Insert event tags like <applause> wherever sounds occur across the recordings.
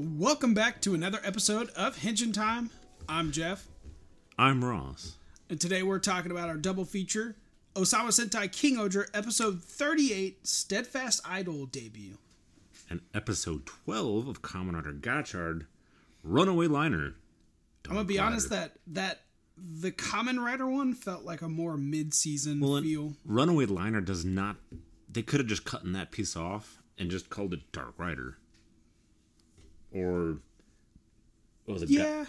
Welcome back to another episode of Henshin Time. I'm Jeff, I'm Ross. and today we're talking about our double feature Ohsama Sentai King-Ohger episode 38 Steadfast Idol debut. And episode 12 of Kamen Rider Gotchard, Runaway Liner. I'm gonna be honest that that the Kamen Rider one felt like a more mid-season well, feel. Runaway Liner does not. They could have just cut that piece off and just called it Dark Rider. Or. What was it? Yeah,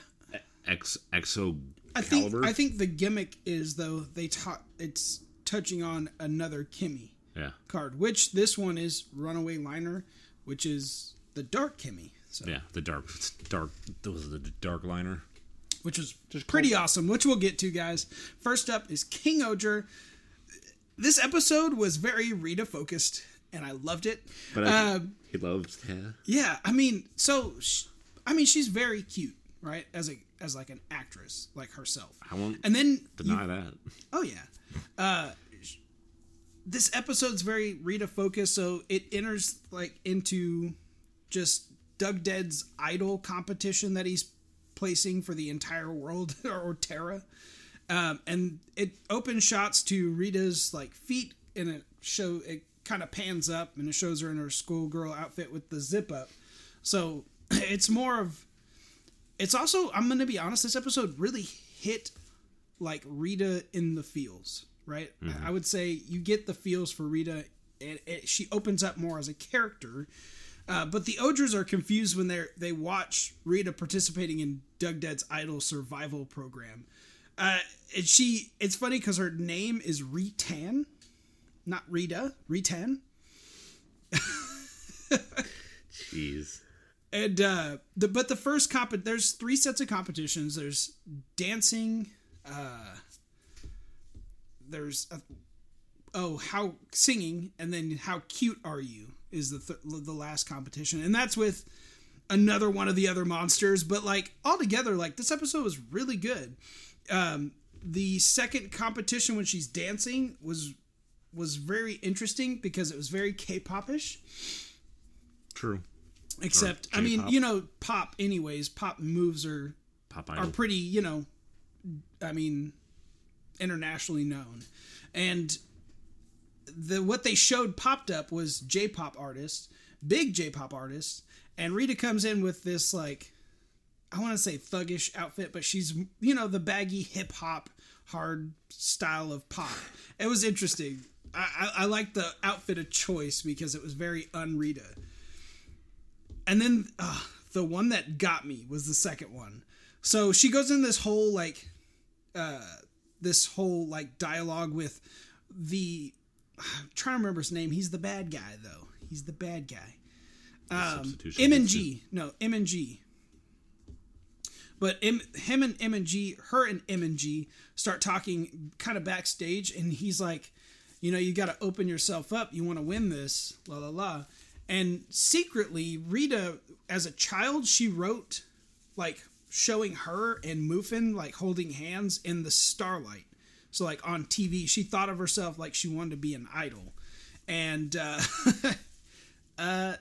X, Exo I think I think the gimmick is though they taught it's touching on another Chemy yeah. card, which this one is Runaway Liner, which is the Dark Chemy. So Yeah. The Dark. Dark. those was the Dark Liner. which is Just pretty awesome, which we'll get to, guys. First up is King-Ohger. This episode was very Rita focused, and I loved it. But I, Uh, he loves. Yeah. yeah, I mean, so sh- I mean, she's very cute, right? As a as like an actress, like herself. I won't And then you- deny that. Oh yeah. Uh this episode's very Rita focused, so it enters like into just Dagded's idol competition that he's placing for the entire world <laughs> or Terra. Um, and it opens shots to Rita's like feet and it show it kind of pans up and it shows her in her schoolgirl outfit with the zip up. So <clears throat> it's more of it's also I'm gonna be honest, this episode really hit like Rita in the feels, right? I would say you get the feels for Rita. It, it, she opens up more as a character, uh, but the Oders are confused when they they watch Rita participating in Dagded's Idol survival program. Uh, and she, it's funny because her name is Ritan, not Rita, Ritan. Jeez. and uh the but the first comp there's three sets of competitions there's dancing uh there's a, oh how singing and then how cute are you is the th- the last competition and that's with another one of the other monsters but like altogether like this episode was really good um the second competition when she's dancing was was very interesting because it was very k-popish True. Except, I mean, you know, pop. Anyways, pop moves are Pop are pretty, you know, I mean, internationally known, and the what they showed popped up was J-pop artists, big J-pop artists, and Rita comes in with this like, I want to say thuggish outfit, but she's you know the baggy hip hop hard style of pop. It was interesting. I, I, I like the outfit of choice because it was very un-Rita. And then uh, the one that got me was the second one. So she goes in this whole like, uh, this whole like dialogue with the. I'm trying to remember his name. He's the bad guy though. He's the bad guy. Um, M and G. No, M and G. But M, him and M and G, her and M and G start talking kind of backstage, and he's like, you know, you got to open yourself up. You want to win this, la la la. And secretly, Rita, as a child, she wrote like showing her and Mufin like holding hands in the starlight. So like on TV, she thought of herself like she wanted to be an idol, and uh, <laughs> uh,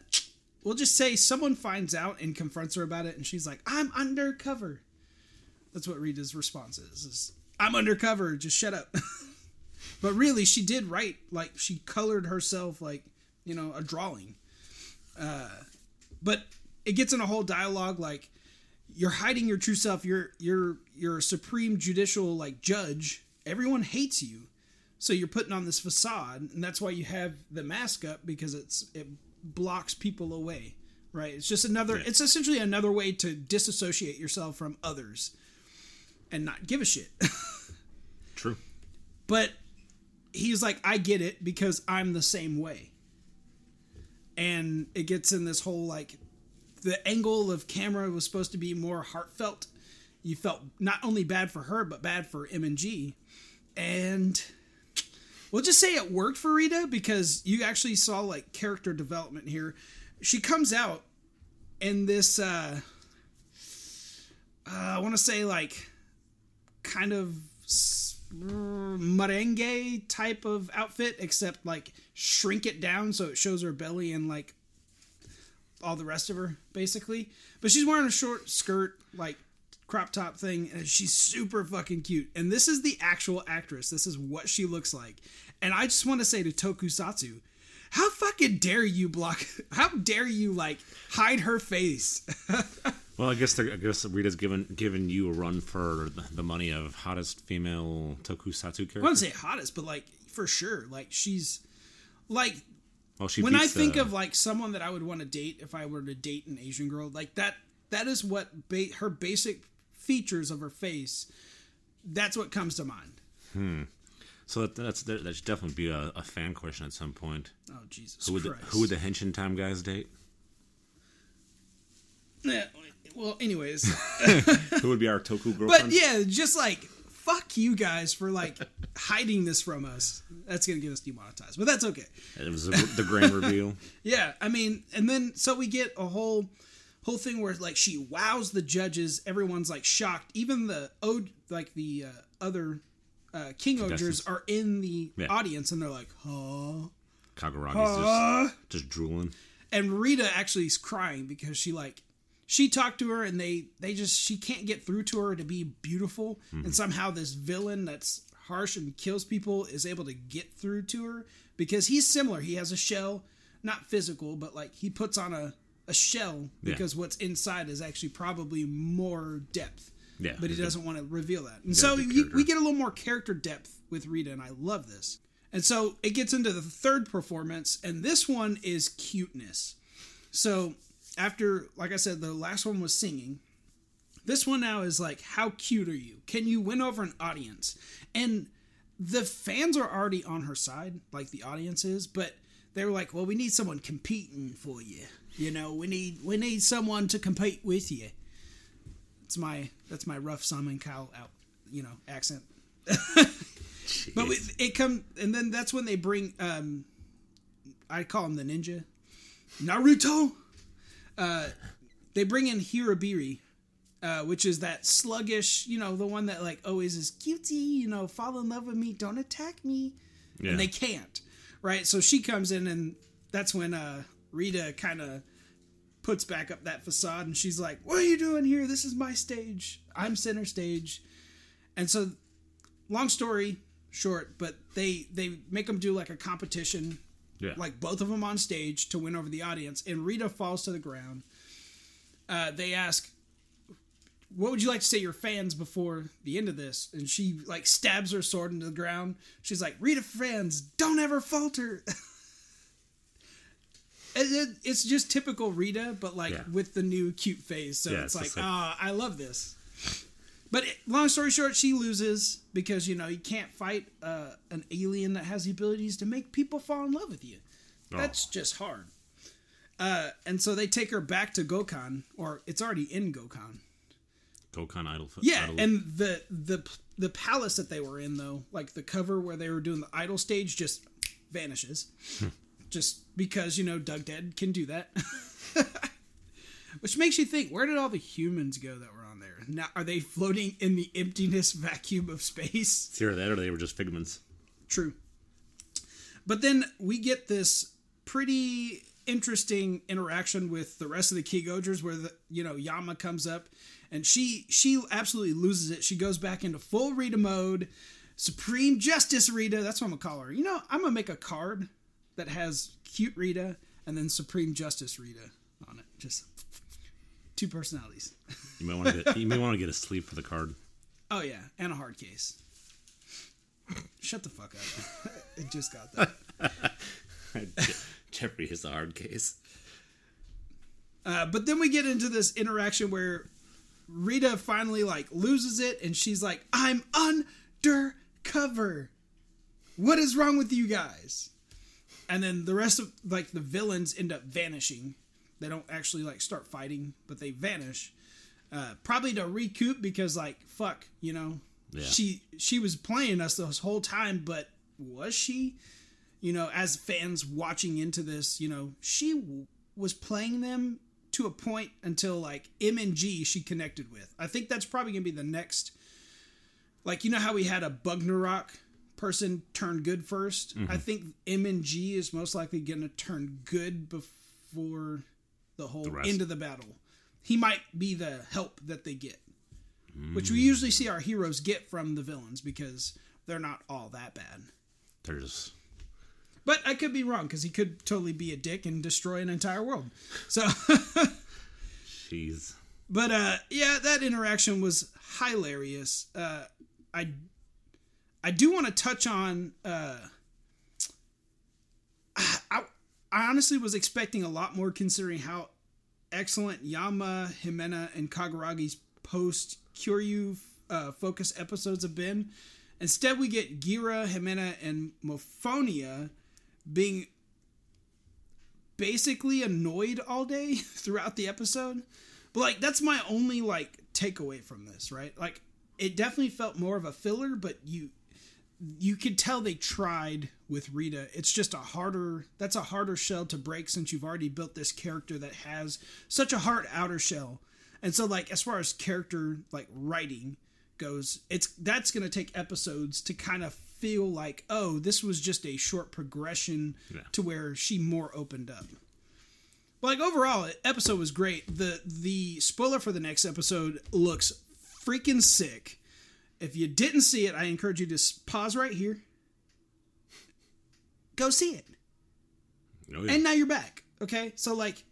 we'll just say someone finds out and confronts her about it, and she's like, "I'm undercover." That's what Rita's response is: is "I'm undercover. Just shut up." <laughs> but really, she did write like she colored herself like you know a drawing. Uh, but it gets in a whole dialogue like you're hiding your true self. You're you're you're a supreme judicial like judge. Everyone hates you, so you're putting on this facade, and that's why you have the mask up because it's it blocks people away. Right? It's just another. Yeah. It's essentially another way to disassociate yourself from others, and not give a shit. <laughs> True. but he's like, I get it because I'm the same way. And it gets in this whole like the angle of camera was supposed to be more heartfelt. You felt not only bad for her, but bad for M and G. And we'll just say it worked for Rita because you actually saw like character development here. She comes out in this uh, uh I want to say like kind of merengue type of outfit, except like shrink it down so it shows her belly and like all the rest of her basically. But she's wearing a short skirt, like crop top thing, and she's super fucking cute. And this is the actual actress. This is what she looks like. And I just want to say to Tokusatsu, how fucking dare you block? <laughs> How dare you like hide her face? <laughs> Well, I guess I guess Rita's given giving you a run for the, the money of hottest female tokusatsu character. I wouldn't say hottest, but like for sure, like she's like well, she when I think the- of like someone that I would want to date if I were to date an Asian girl, like that that is what ba- her basic features of her face. That's what comes to mind. Hmm. so that, that's that, that should definitely be a, a fan question at some point. Oh Jesus Who would the, Christ! who would the Henshin Time guys date? Yeah, well, anyways, <laughs> who would be our Toku girlfriend? but yeah, just like fuck you guys for like hiding this from us. That's gonna get us demonetized, but that's okay. It was the, the grand reveal. <laughs> Yeah, I mean, and then so we get a whole whole thing where like she wows the judges. Everyone's like shocked. Even the ode like the uh, other uh, King-Ohgers are in the Yeah. audience, and they're like, "Huh." Kaguragi's Uh, just, just drooling. and Rita actually is crying because she like she talked to her and they they just she can't get through to her to be beautiful. And somehow this villain that's harsh and kills people is able to get through to her because he's similar. He has a shell not physical but like he puts on a a shell Yeah. because what's inside is actually probably more depth. Yeah, but he doesn't want to reveal that. And so we get a little more character depth with Rita and I love this. And so it gets into the third performance and this one is cuteness. So after, like I said, the last one was singing. This one now is like, how cute are you? Can you win over an audience? And the fans are already on her side, like the audience is, but they were like, well, we need someone competing for you. You know, we need we need someone to compete with you. It's my that's my rough Simon Cowell out, you know, accent. <laughs> But with, it come and then that's when they bring um I call him the ninja. Naruto. Uh they bring in Hirobiri, uh, which is that sluggish, you know, the one that like always is cutesy, you know, fall in love with me, don't attack me. Yeah. And they can't. Right? So she comes in and that's when uh Rita kind of puts back up that facade and she's like, What are you doing here? This is my stage. I'm center stage. And so long story short, but they they make them do like a competition, Yeah. like both of them on stage to win over the audience. And Rita falls to the ground. Uh, they ask, "What would you like to say to your fans before the end of this?" And she like stabs her sword into the ground. She's like, "Rita fans, don't ever falter." <laughs> It- it- it's just typical Rita, but like Yeah. with the new cute face. So Yeah, it's it's like, just like- ah, I love this. But it, long story short, she loses because you know you can't fight uh, an alien that has the abilities to make people fall in love with you. That's just hard. Uh, and so they take her back to Gokhan, or it's already in Gokhan. Gokhan Idol. Yeah, Idol. and the the the palace that they were in, though, like the cover where they were doing the idol stage, just vanishes, <laughs> just because you know Dagded can do that. <laughs> Which makes you think, where did all the humans go that were? Now, are they floating in the emptiness vacuum of space? it's either that or they were just figments. True. But then we get this pretty interesting interaction with the rest of the King-Ohgers where the you know Yanma comes up and she she absolutely loses it. She goes back into full Rita mode. Supreme Justice Rita, that's what I'm gonna call her. You know, I'm gonna make a card that has cute Rita and then Supreme Justice Rita on it. Just two personalities. You may want to get you may want to get a sleeve for the card. Oh yeah, and a hard case. Shut the fuck up. <laughs> it just got that. <laughs> Jeffrey is a hard case. Uh, but then we get into this interaction where Rita finally like loses it and she's like, I'm undercover. What is wrong with you guys? And then the rest of like the villains end up vanishing. They don't actually like start fighting, but they vanish. Uh, probably to recoup because like fuck, you know, Yeah. she she was playing us this whole time, but was she? You know, as fans watching into this, you know, she w- was playing them to a point until like M and G she connected with. I think that's probably gonna be the next. Like you know how we had a Bugnarok person turn good 1st I think M and G is most likely gonna turn good before the whole rest. end of the battle. He might be the help that they get, which we usually see our heroes get from the villains because they're not all that bad. There's But I could be wrong because he could totally be a dick and destroy an entire world. So, <laughs> jeez. but uh, yeah, that interaction was hilarious. Uh, I I do want to touch on. Uh, I, I honestly was expecting a lot more considering how excellent Yanma, Himeno, and Kaguragi's post Kyoryu uh, focus episodes have been. Instead, we get Gira, Himeno, and Mophonia being basically annoyed all day <laughs> throughout the episode. But like that's my only like takeaway from this, right? Like it definitely felt more of a filler, but you you could tell they tried with Rita. It's just a harder that's a harder shell to break since you've already built this character that has such a hard outer shell. And so like as far as character like writing goes, it's that's going to take episodes to kind of feel like, "Oh, this was just a short progression Yeah. to where she more opened up." But like overall, episode was great. The the spoiler for the next episode looks freaking sick. If you didn't see it, I encourage you to pause right here. Go see it. Oh, yeah. And now you're back. Okay? So like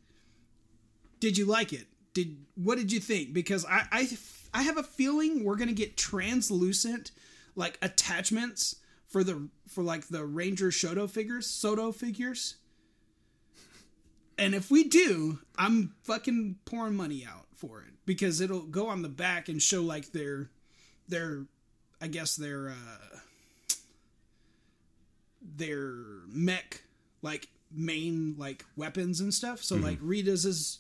did you like it? Did what did you think? Because I I I have a feeling we're going to get translucent like attachments for the for like the Ranger Shoto figures, Soto figures. And if we do, I'm fucking pouring money out for it because it'll go on the back and show like their their I guess their uh their mech like main like weapons and stuff. So like Rita's is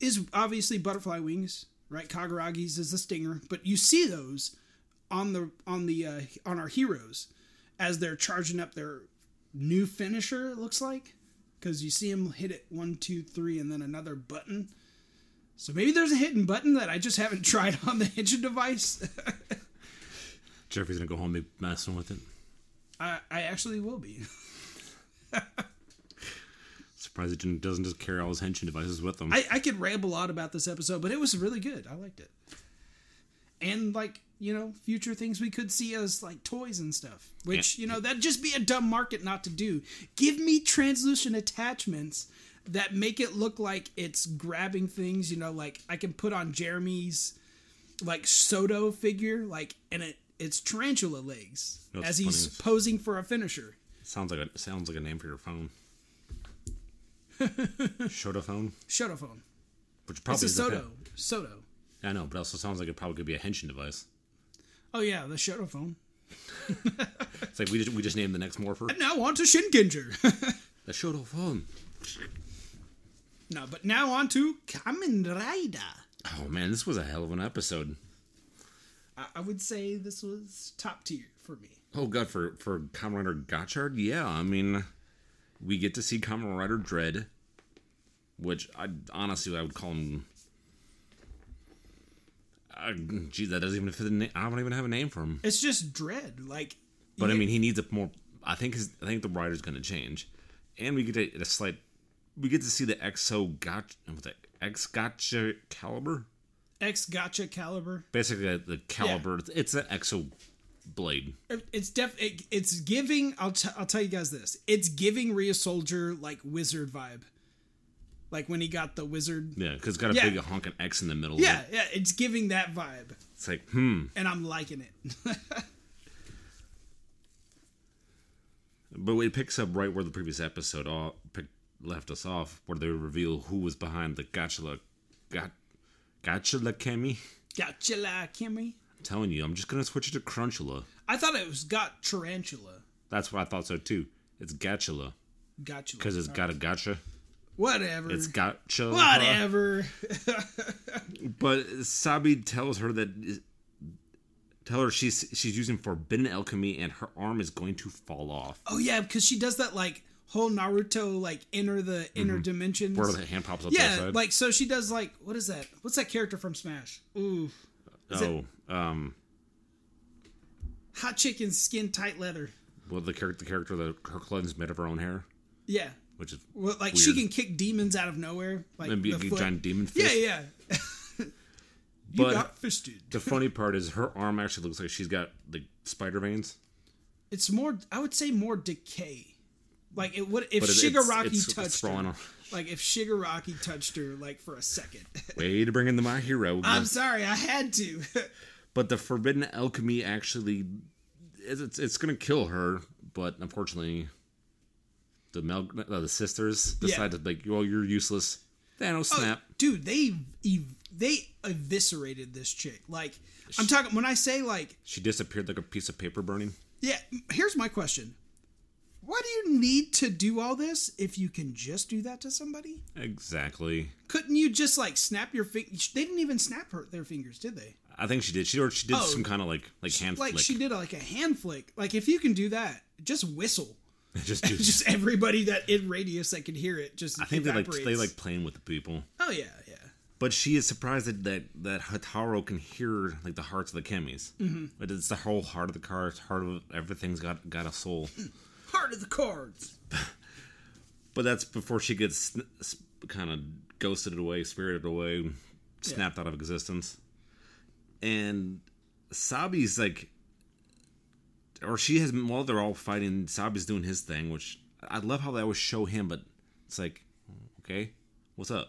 is obviously butterfly wings, right? Kaguragi's is the stinger, but you see those on the on the uh, on our heroes as they're charging up their new finisher. It looks like because you see them hit it one, two, three, and then another button. So maybe there's a hidden button that I just haven't <laughs> tried on the engine device. <laughs> Jeffrey's gonna go home and be messing with it. I, I actually will be. <laughs> Surprised it doesn't just carry all his henshin devices with him. I, I could ramble on about this episode, but it was really good. I liked it. And like, you know, future things we could see as like toys and stuff. Which, Yeah. you know, that'd just be a dumb market not to do. Give me translucent attachments that make it look like it's grabbing things, you know, like I can put on Jeremy's like Soto figure, like and it it's tarantula legs You know as he's is- posing for a finisher. sounds like a sounds like a name for your phone. <laughs> Shoto phone, Shotophone. which It's probably a is okay. Soto. Soto. I know, but also sounds like it probably could be a henshin device. Oh yeah, the Shotophone. It's like we just we just named the next morpher And Now on to Shinkenger. <laughs> the Shoto phone. No, but now on to Kamen Rider. Oh man, this was a hell of an episode. I, I would say this was top tier for me. Oh god, for for Kamen Rider Gotchard, yeah. I mean, we get to see Kamen Rider Dread, which I honestly I would call him. Uh, gee, that doesn't even fit the name. I don't even have a name for him. It's just dread. Like, But I mean, he needs a more. I think his. I think the writer's going to change, and we get a, a slight. We get to see the Exo Gotcha. What's that? X Gotcha Caliber. X Gotcha Caliber. Basically, the, the caliber. It's an Exo blade. It's def. It, it's giving. I'll t- I'll tell you guys this. It's giving Rhea Soldier like wizard vibe. Like when he got the wizard. Yeah, because it's got a Yeah. big honking X in the middle. Yeah, Of it. yeah. It's giving that vibe, It's like, hmm. and I'm liking it. <laughs> But it picks up right where the previous episode all pick, left us off, where they reveal who was behind the Gotcha Got Gotcha Chemy. gotcha, la Chemy. I'm telling you, I'm just gonna switch it to Crunchula. I thought it was got tarantula. That's what I thought so too. It's Gotchula Gotcha. because it's got a gotcha. whatever. It's gotcha. whatever. <laughs> <laughs> But Sabi tells her that tell her she's she's using forbidden alchemy and her arm is going to fall off. Oh yeah, because she does that like whole Naruto like enter the inner dimensions. Where the hand pops up to the yeah, like so she does like what is that? What's that character from Smash? Ooh, oh, um, hot chicken skin tight leather. well the character the character that her clothing's made of her own hair. Yeah, which is Well, like she can kick demons out of nowhere, like maybe a the foot. giant demon Yeah, fist. yeah. <laughs> you But- got fisted. The funny part is her arm actually looks like she's got like spider veins. It's more. I would say more decay. Like it would if it- Shigaraki it's- it's touched her. Like if Shigaraki touched her, like for a second. <laughs> Way to bring in the my hero. I'm sorry, I had to. <laughs> but the forbidden alchemy actually it's it's, it's going to kill her but unfortunately the Mel, uh, the sisters decided like well you're useless Thanos snap dude they ev- they eviscerated this chick like i'm talking when i say like she disappeared like a piece of paper burning yeah here's my question why do you need to do all this if you can just do that to somebody exactly couldn't you just like snap your fingers they didn't even snap her their fingers did they I think she did she or she did Oh. some kind of like like hand like flick she did like a hand flick like if you can do that just whistle <laughs> just, <laughs> just just <laughs> everybody that in radius that can hear it just I think they like they like playing with the people oh yeah yeah but she is surprised that that, that Hataro can hear like the hearts of the Kemis. Mm-hmm. But it's the whole heart of the car. It's heart of everything's got got a soul. <clears throat> heart of the cards <laughs> But that's before she gets kind of ghosted away, spirited away, snapped out of existence. And Sabi's like, or she has, while they're all fighting, Sabi's doing his thing, which I love how they always show him, but it's like, okay, what's up?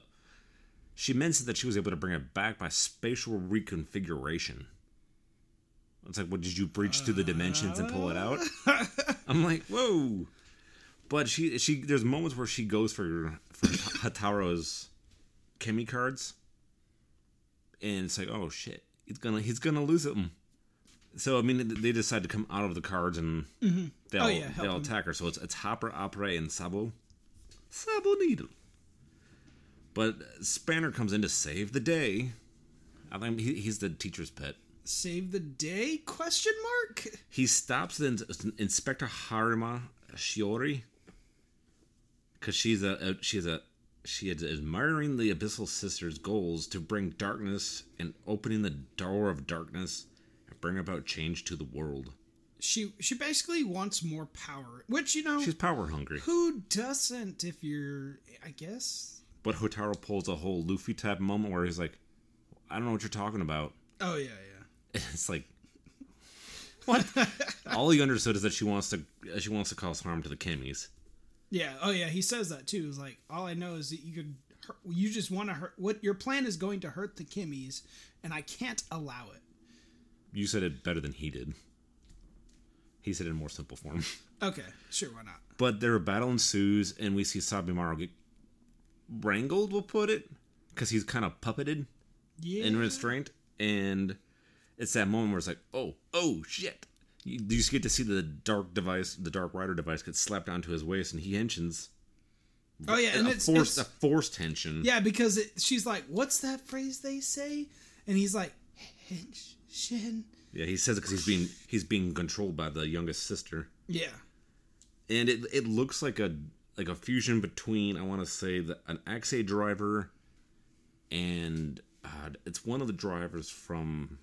She mentioned that she was able to bring it back by spatial reconfiguration. It's like, what did you breach through the dimensions and pull it out? <laughs> I'm like, whoa. But she she there's moments where she goes for for Hataro's Chemy cards, and it's like, oh shit, he's gonna he's gonna lose them. So I mean, they decide to come out of the cards and mm-hmm. they'll Oh, yeah, they'll him. attack her. So it's it's Hopper, Opera, and Sabo, Sabo Needle. But Spanner comes in to save the day. I think he, he's the teacher's pet. Save the day? Question mark? He stops the ins- Inspector Harima Shiori because she's a, a she's a she is admiring the Abyssal Sisters' goals to bring darkness and opening the door of darkness and bring about change to the world. she she basically wants more power which you know She's power hungry, who doesn't if you're i guess? But Hotaro pulls a whole Luffy type moment where he's like, "I don't know what you're talking about." oh yeah yeah <laughs> It's like. What? All he understood is that she wants to she wants to cause harm to the Chemies. yeah oh yeah he says that too it's like all i know is that you could hurt, you just want to hurt what your plan is going to hurt the chemies and i can't allow it You said it better than he did. He said it in more simple form. <laughs> okay sure why not But their battle ensues, and we see Sabimaru get wrangled, we'll put it, because he's kind of puppeted yeah in restraint. And it's that moment where it's like, oh, oh, shit. You, you just get to see the dark device, the Dark Rider device, get slapped onto his waist, and he henshins. oh yeah and a it's, forced, it's a forced tension. yeah because it, she's like what's that phrase they say and he's like shin Yeah, he says it because he's being he's being controlled by the youngest sister. yeah and it it looks like a like a fusion between I want to say the, an Ex-Aid driver and uh, it's one of the drivers from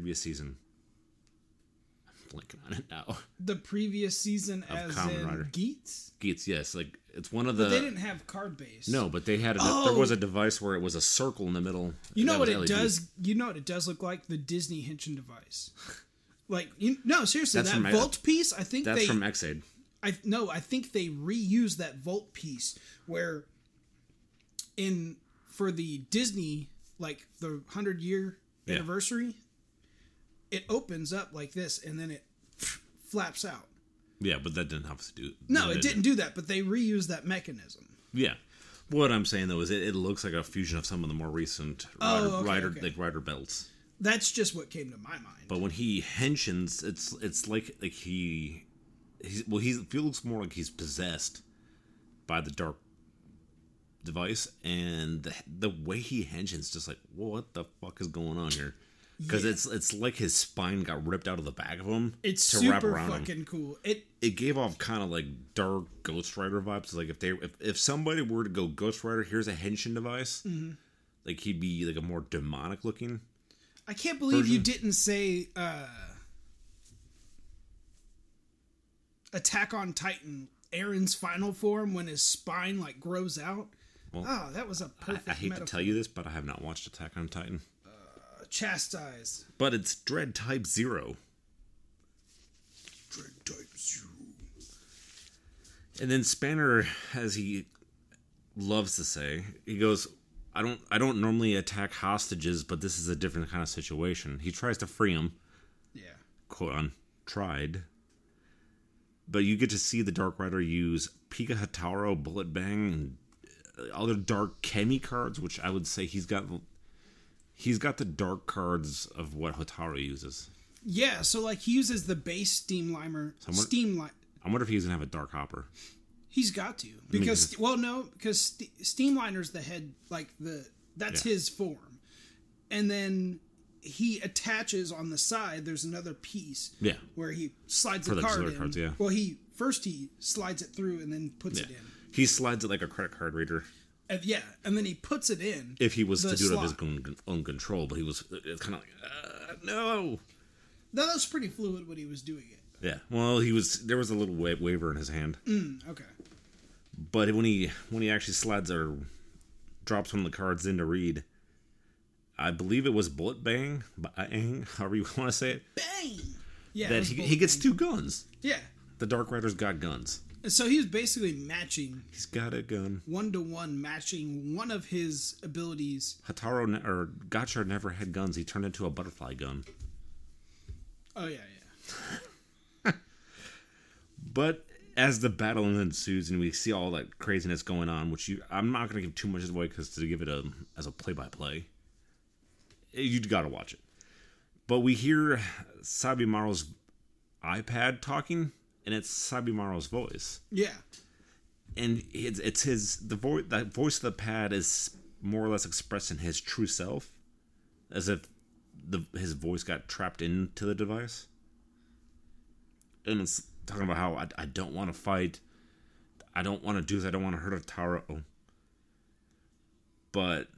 previous season. I'm blanking on it now. the previous season as Kamen in Rider. Geats. Geets, yes, like it's one of the. they didn't have card base. no, but they had a, Oh! there was a oh! device where it was a circle in the middle. You know what it LED. does? You know what it does look like? The Disney Henshin device. <laughs> Like you no, seriously, That's that from- Volt piece. I think That's they. from Ex-Aid. I no, I think they reused that Volt piece where in for the Disney like the hundred year Yeah. anniversary, it opens up like this and then it flaps out. Yeah, but that didn't have to do. No, it didn't do that, but they reused that mechanism. Yeah. What I'm saying though is it, it looks like a fusion of some of the more recent Oh, rider, okay, rider okay. like rider belts. That's just what came to my mind. But when he henshins, it's it's like like he he's well he feels more like he's possessed by the dark device and the, the way he henshins just like what the fuck is going on here because Yeah. it's it's like his spine got ripped out of the back of him it's to wrap super around him fucking cool. It it gave off kind of like dark Ghost Rider vibes. Like if they if, if somebody were to go Ghost Rider, here's a henshin device. Mm-hmm. Like he'd be like a more demonic looking. I can't believe you didn't say uh Attack on Titan Eren's final form when his spine like grows out. oh, that was a I, perfect. I hate metaphor. to tell you this, but I have not watched Attack on Titan. Chastised. But it's Dread Type Zero. Dread type zero. And then Spanner, as he loves to say, he goes, "I don't, I don't normally attack hostages, but this is a different kind of situation." He tries to free him, Yeah. quote on tried. But you get to see the Dark Rider use Pika Hataro, Bullet Bang, and other dark Chemy cards, which I would say he's got. He's got the dark cards of what Hataro uses. Yeah. So like he uses the base steam limer. Someone- Steam li- I wonder if he's gonna have a dark hopper. He's got to because well no because Ste Steamliner's the head like the that's Yeah. his form, and then he attaches on the side. There's another piece. Yeah. Where he slides For the the card in. cards, yeah. Well, he first he slides it through and then puts Yeah, it in. he slides it like a credit card reader. And, yeah, and then he puts it in. if he was to do it of his slot. own, control, but he was it's kind of like uh, no. That was pretty fluid when he was doing it. Yeah, well, he was there was a little wa- waver in his hand, Mm, okay. but when he when he actually slides or drops one of the cards in to read, I believe it was bullet bang, bang, <laughs> however you want to say it. Bang. Yeah. That he, he gets bang. two guns. Yeah. The Dark Rider's got guns. So he was basically matching He's got a gun. one to one, matching one of his abilities. Hataro ne- or Gotchard never had guns. He turned into a butterfly gun. Oh yeah, yeah. <laughs> But as the battle ensues and we see all that craziness going on, which you, I'm not going to give too much away because to give it a as a play by play, you got to watch it. But we hear Sabimaru's iPad talking, and it's Sabimaru's voice, Yeah. and it's it's his the voice that voice of the pad is more or less expressing his true self, as if the his voice got trapped into the device and it's talking about how I, I don't want to fight. I don't want to do this. I don't want to hurt Hataro. But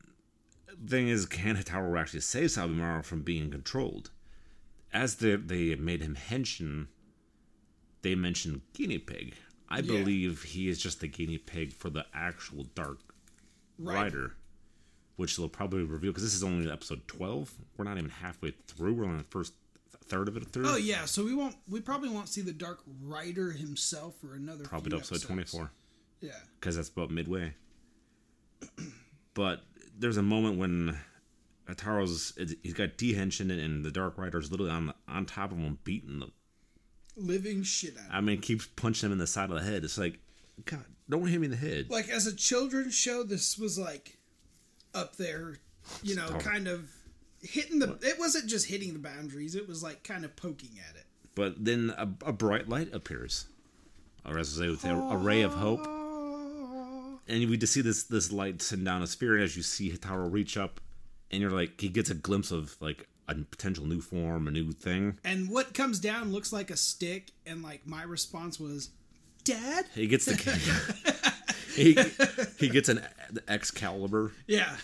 the thing is, can Hataro actually save Sabimaru from being controlled? As they they made him henshin, they mentioned guinea pig. I Yeah. believe he is just the guinea pig for the actual Dark Right. Rider, which they'll probably reveal because this is only episode twelve. We're not even halfway through. We're on the first third of it through. Oh yeah, so we won't. We probably won't see the Dark Rider himself for another. probably episode twenty four. Yeah. because that's about midway. <clears throat> But there's a moment when Ataro's he's got dehenshin and the Dark Rider's literally on on top of him, beating the. Living shit out. I mean, keeps punching him in the side of the head. It's like, God, don't hit me in the head. Like as a children's show, this was like up there. You know, Stop. kind of hitting the. It wasn't just hitting the boundaries. It was like kind of poking at it. But then a, a bright light appears, or as I say, a, a ray of hope. Ah. And we just see this this light send down a sphere, and as you see Hitaro reach up, and you're like, he gets a glimpse of like a potential new form, a new thing. And what comes down looks like a stick, and like my response was, "Dad." He gets the <laughs> <laughs> he he gets an Excalibur, Yeah.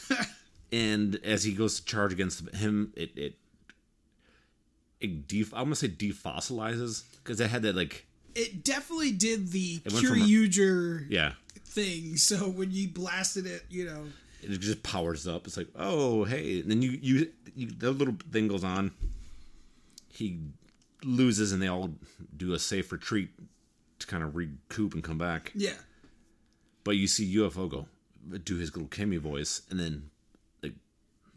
and as he goes to charge against him, it it it def- I'm gonna say defossilizes because it had that like it definitely did the from yeah, thing. So when you blasted it, you know, it just powers up. It's like oh hey, and then you you, you the little thing goes on. He loses, and they all do a safe retreat to kind of recoup and come back. yeah. But you see UFO go do his little Chemy voice, and then like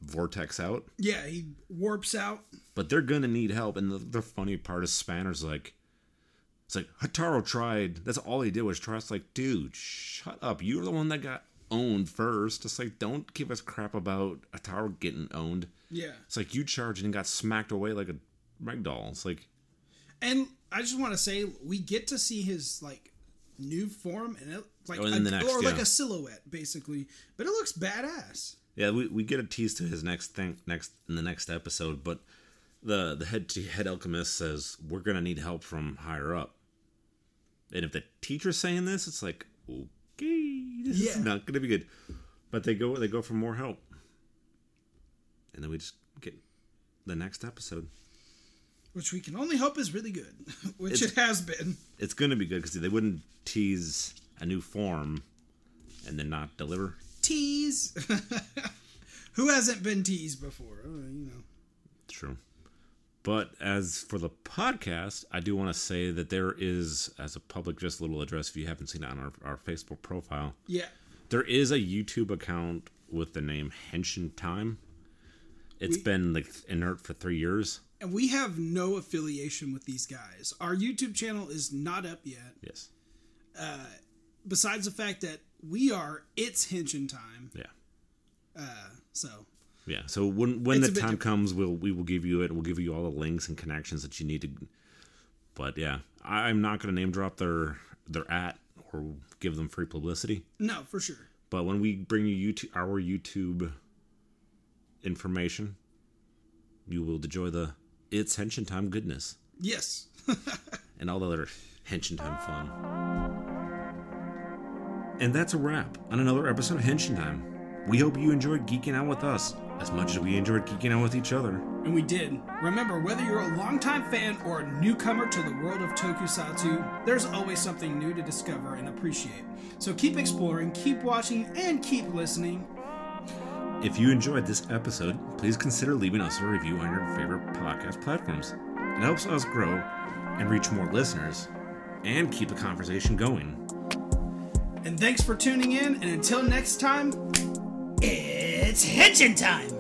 vortex out. Yeah, he warps out. but they're gonna need help. And the, the funny part is Spanner's like, it's like Hataro tried. That's all he did was try. It's like, dude, shut up. You're the one that got owned first. It's like, don't give us crap about Hataro getting owned. Yeah. It's like you charged and got smacked away like a ragdoll. It's like, And I just want to say we get to see his like new form and it like Oh, a- the next, or like a silhouette basically, but it looks badass. yeah, we, we get a tease to his next thing next in the next episode, but the the head head alchemist says we're gonna need help from higher up. And if the teacher's saying this, it's like, this is Yeah. not gonna be good. But they go they go for more help. And then we just get the next episode. which we can only hope is really good, <laughs> which It's- it has been. It's going to be good because they wouldn't tease a new form and then not deliver. Tease. <laughs> Who hasn't been teased before? Uh, you know. True. But as for the podcast, I do want to say that there is, as a public just a little address, if you haven't seen it on our, our Facebook profile, Yeah. there is a YouTube account with the name Henshin Time. It's We- been like inert for three years. And we have no affiliation with these guys. Our YouTube channel is not up yet. Yes. Uh, Besides the fact that we are it's Henshin time. Yeah. Uh, So Yeah. So when when It's the time comes, we'll we will give you it. We'll give you all the links and connections that you need to. But yeah, I'm not going to name drop their their at or give them free publicity. no, for sure. But when we bring you YouTube, our YouTube information, you will enjoy the it's henshin time goodness Yes. <laughs> and all the other henshin time fun. And that's a wrap on another episode of Henshin Time. We hope you enjoyed geeking out with us as much as we enjoyed geeking out with each other. And we did. Remember, whether you're a longtime fan or a newcomer to the world of tokusatsu, there's always something new to discover and appreciate. So keep exploring, keep watching, and keep listening. If you enjoyed this episode, please consider leaving us a review on your favorite podcast platforms. It helps us grow and reach more listeners and keep the conversation going. And thanks for tuning in, and until next time, eh. It's Henshin Time!